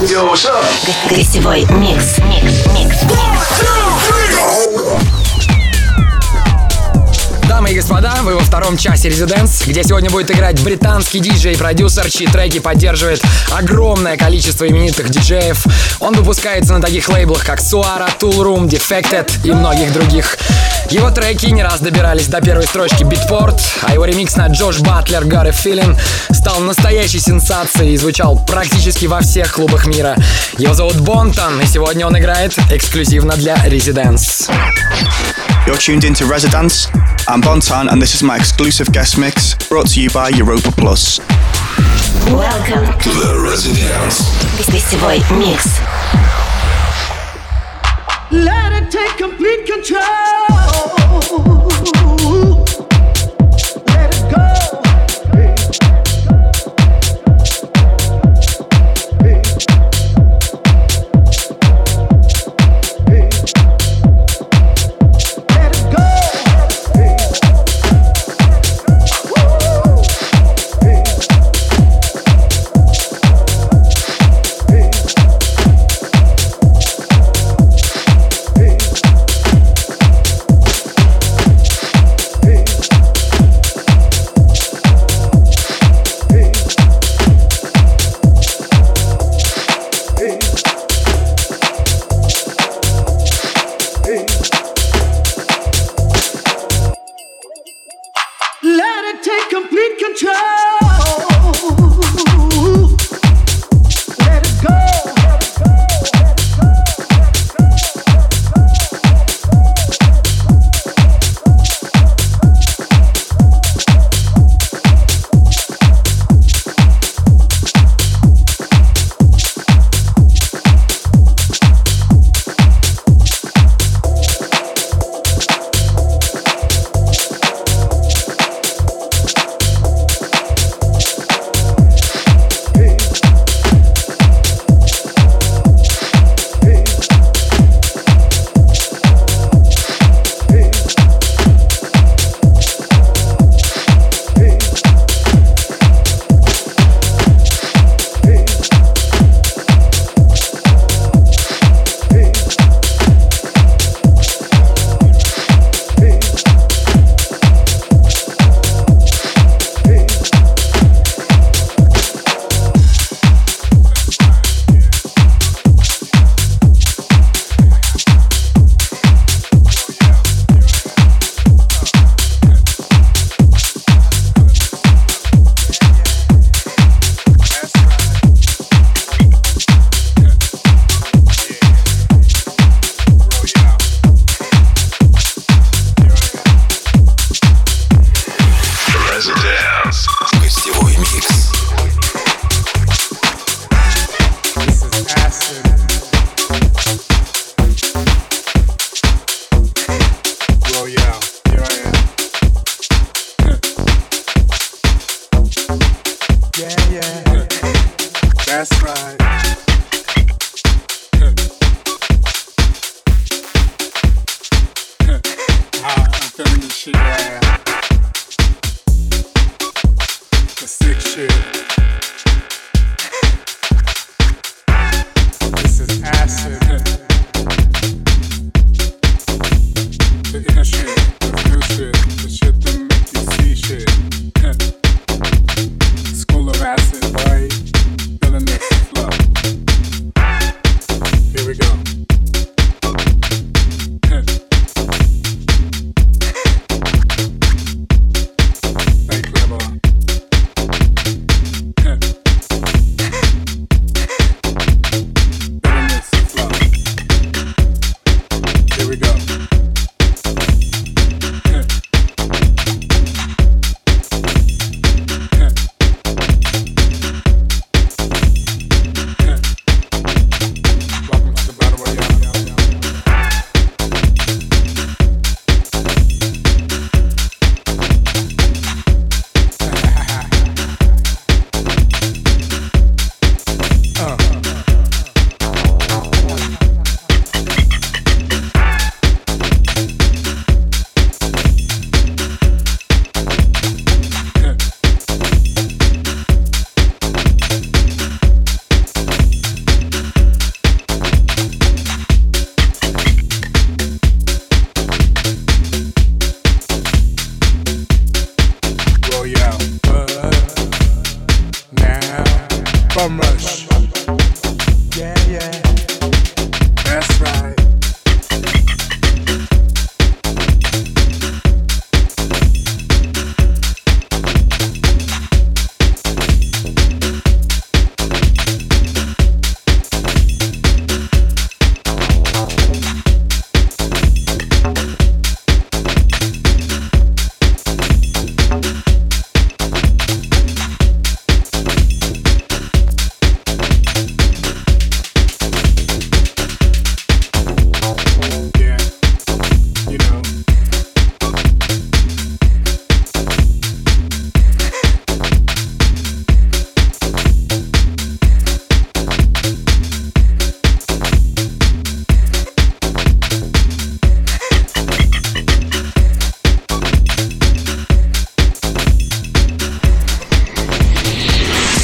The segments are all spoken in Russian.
Yo, what's up? Гостевой микс. Микс. Микс. Дамы и господа, вы во втором часе Residents, где сегодня будет играть британский диджей и продюсер, чьи треки поддерживает огромное количество именитых диджеев. Он выпускается на таких лейблах, как Suara, Toolroom, Defected и многих других. Его треки не раз добирались до первой строчки Beatport, а его ремикс на Josh Butler Got a Feeling стал настоящей сенсацией и звучал практически во всех клубах мира. Его зовут Бонтон, и сегодня он играет эксклюзивно для Residents. You're tuned into Residence. I'm Bontan, and this is my exclusive guest mix brought to you by Europa Plus. Welcome To the Residence. Гостевой микс. Let it take complete control.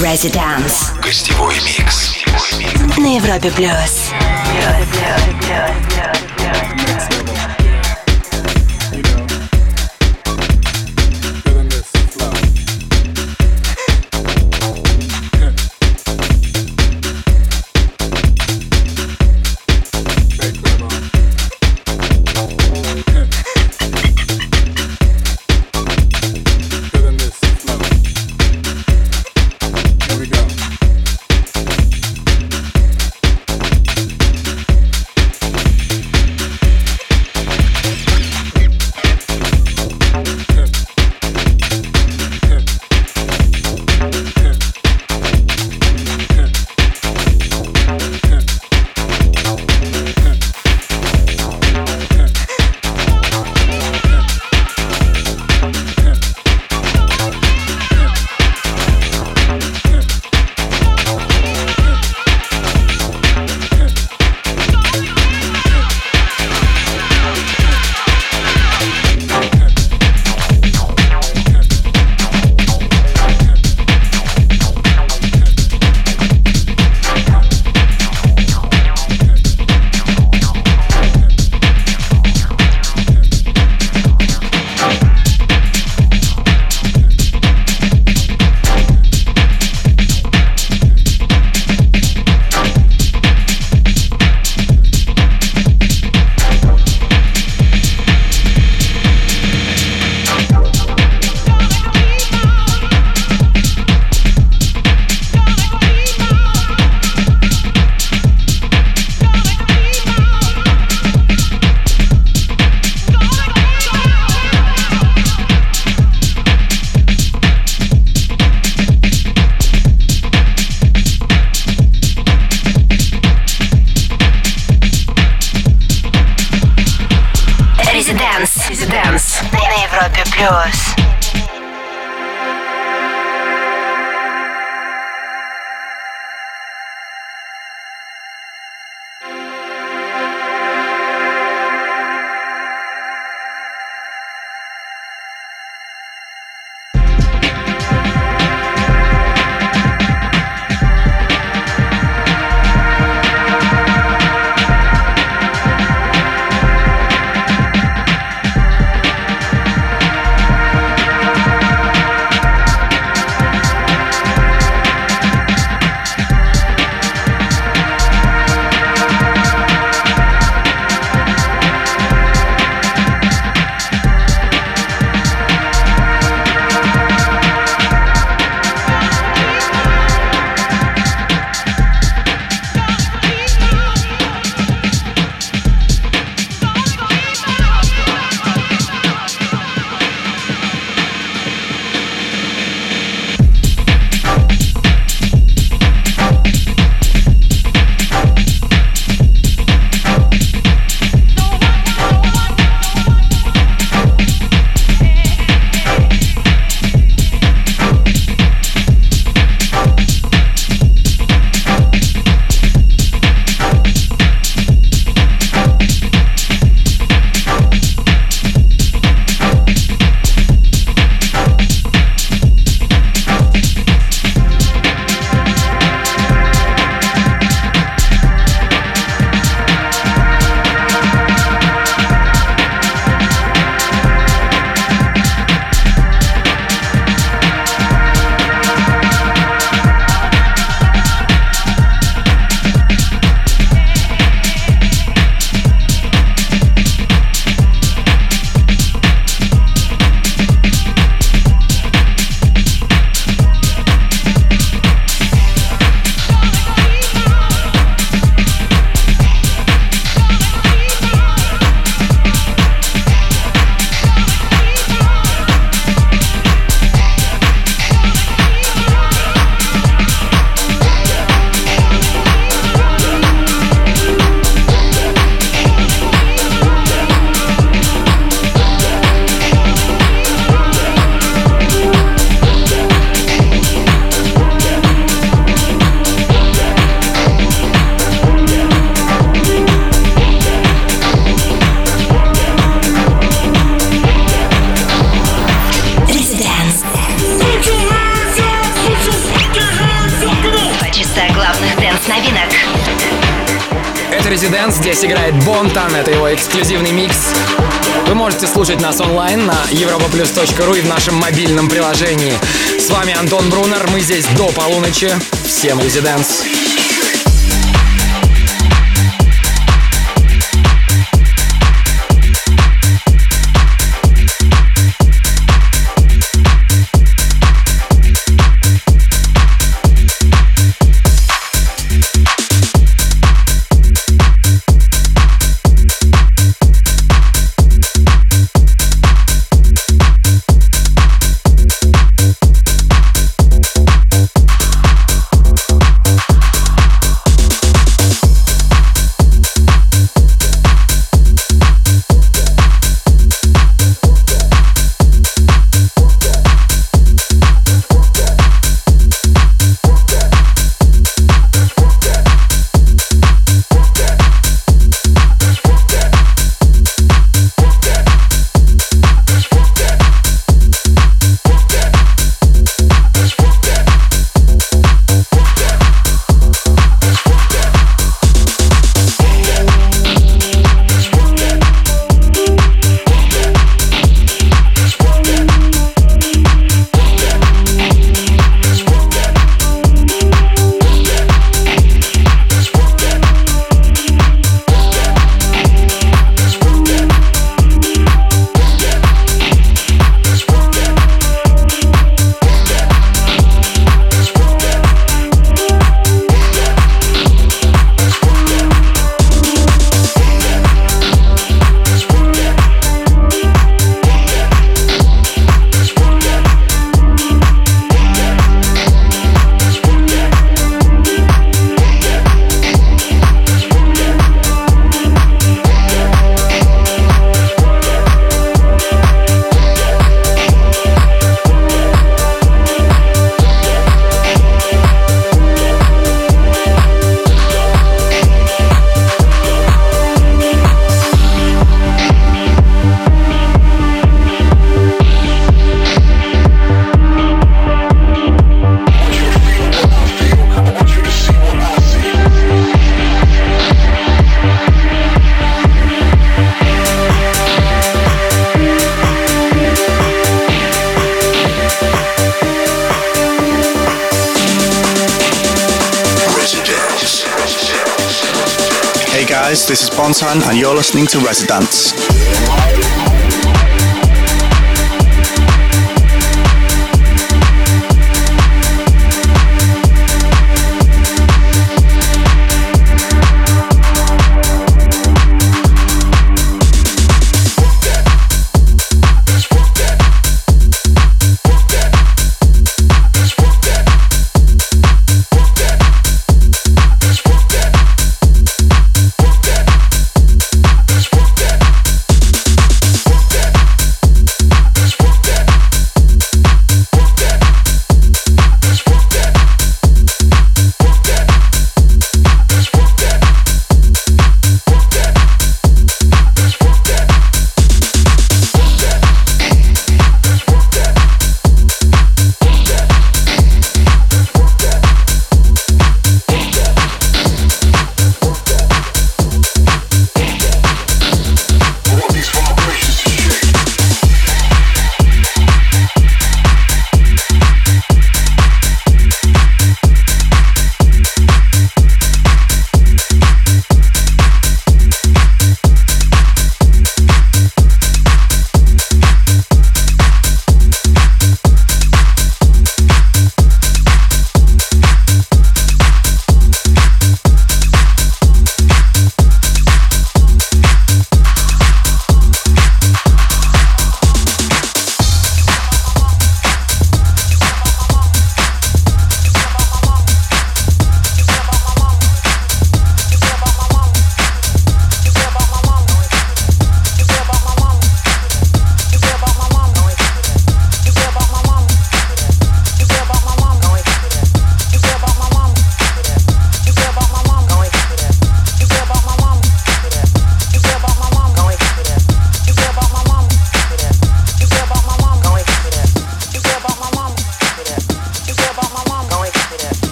Residence Гостевой микс. на Европе плюс. Next здесь играет Бонтан, это его эксклюзивный микс. Вы можете слушать нас онлайн на europaplus.ru и в нашем мобильном приложении. С вами Антон Брунер, мы здесь до полуночи. Всем Residence. This is Bontan, and you're listening to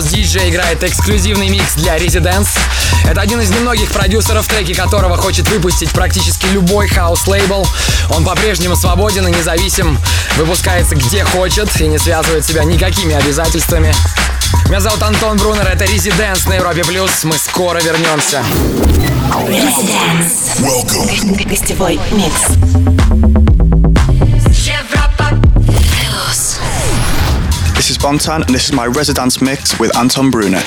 Residents. диджей играет эксклюзивный микс для Residents. Это один из немногих продюсеров, треки которого хочет выпустить практически любой хаус-лейбл. Он по-прежнему свободен и независим, выпускается где хочет и не связывает себя никакими обязательствами. Меня зовут Антон Брунер, это Residents на Европе Плюс. Мы скоро вернемся. Residents. Гостевой микс. Is Bontan, and this is my residence mix with Anton Bruner.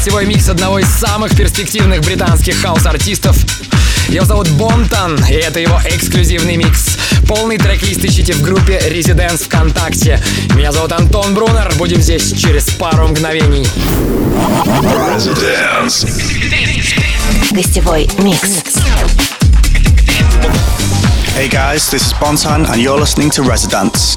Гостевой микс одного из самых перспективных британских хаус-артистов. Его зовут Бонтан, и это его эксклюзивный микс. Полный трек-лист ищите в группе Residents ВКонтакте. Меня зовут Антон Брунер, будем здесь через пару мгновений. Residence. Гостевой микс. Hey guys, this is Bontan, and you're listening to Residence.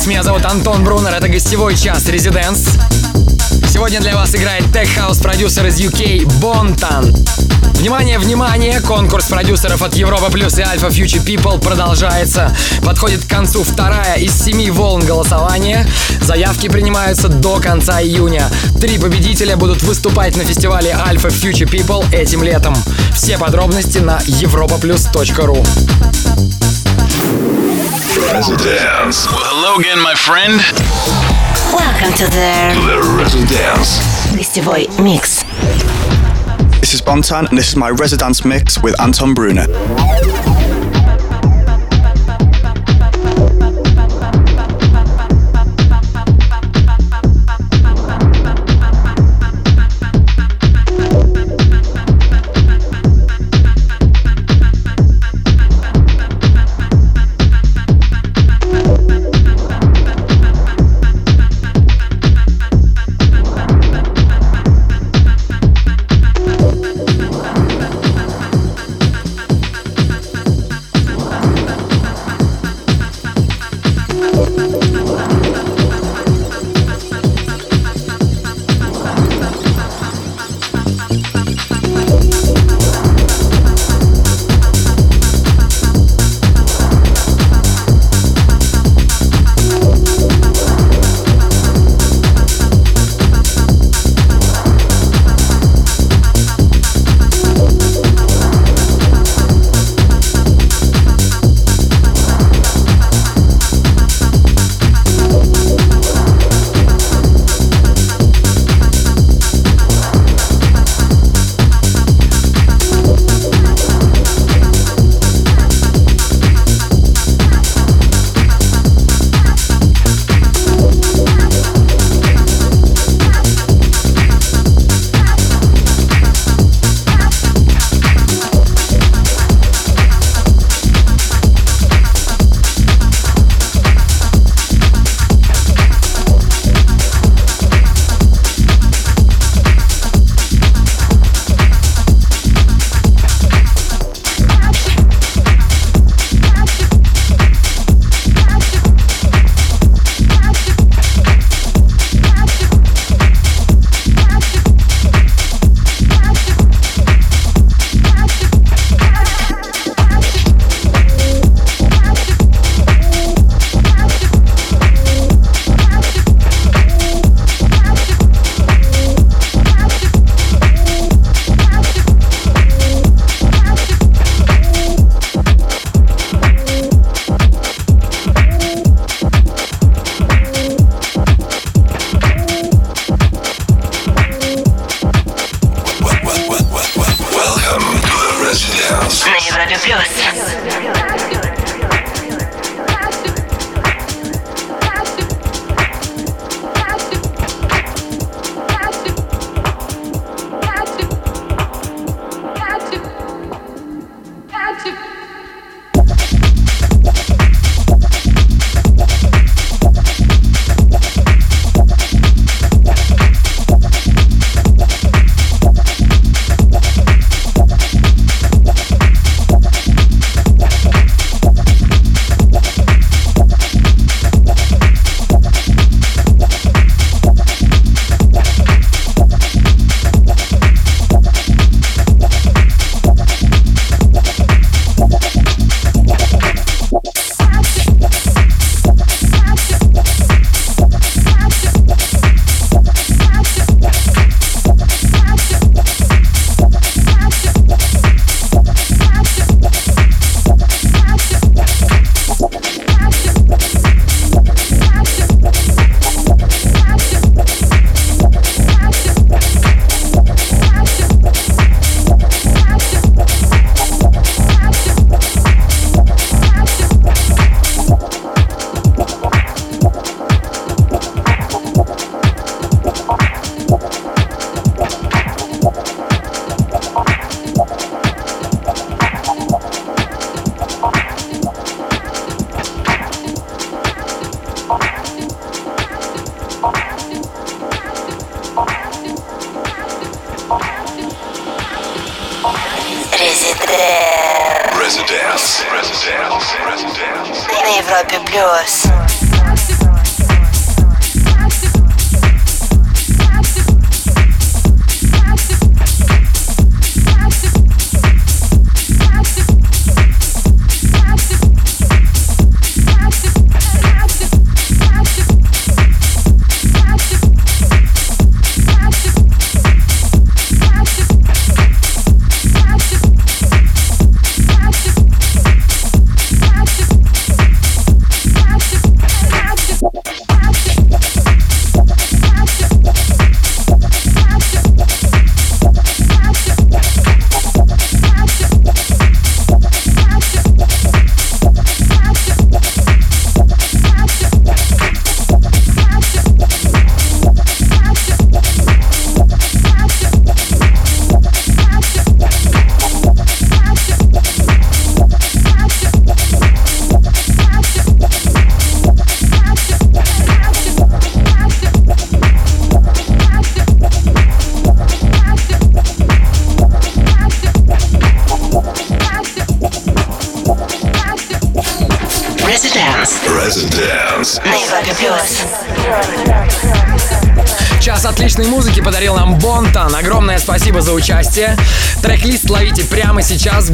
Раз. Меня зовут Антон Брунер. Это гостевой час Резиденс. Сегодня для вас играет тех-хаус продюсер из UK Бонтан. Внимание, внимание! Конкурс продюсеров от Европа Плюс и Альфа Future People продолжается. Подходит к концу вторая из семи волн голосования. Заявки принимаются до конца июня. Три победителя будут выступать на фестивале Альфа Future People этим летом. Все подробности на europaplus.ru Residence. Well, hello again, my friend. Welcome to the The Residence. гостевой микс. This is Bontan, and this is my Residence mix with Anton Bruner.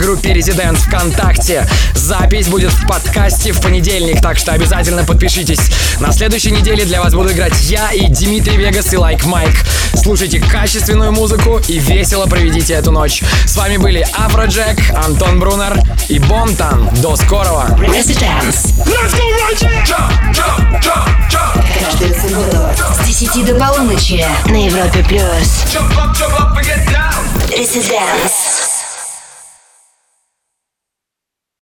Группе Residence ВКонтакте. Запись будет в подкасте в понедельник, так что обязательно подпишитесь. На следующей неделе для вас буду играть я и Dimitri Vegas и Like Mike. Слушайте качественную музыку и весело проведите эту ночь. С вами были Afrojack, Антон Брунер и Bontan. До скорого! Residence. Каждую субботу с 10 до полуночи на Европе плюс. Residence.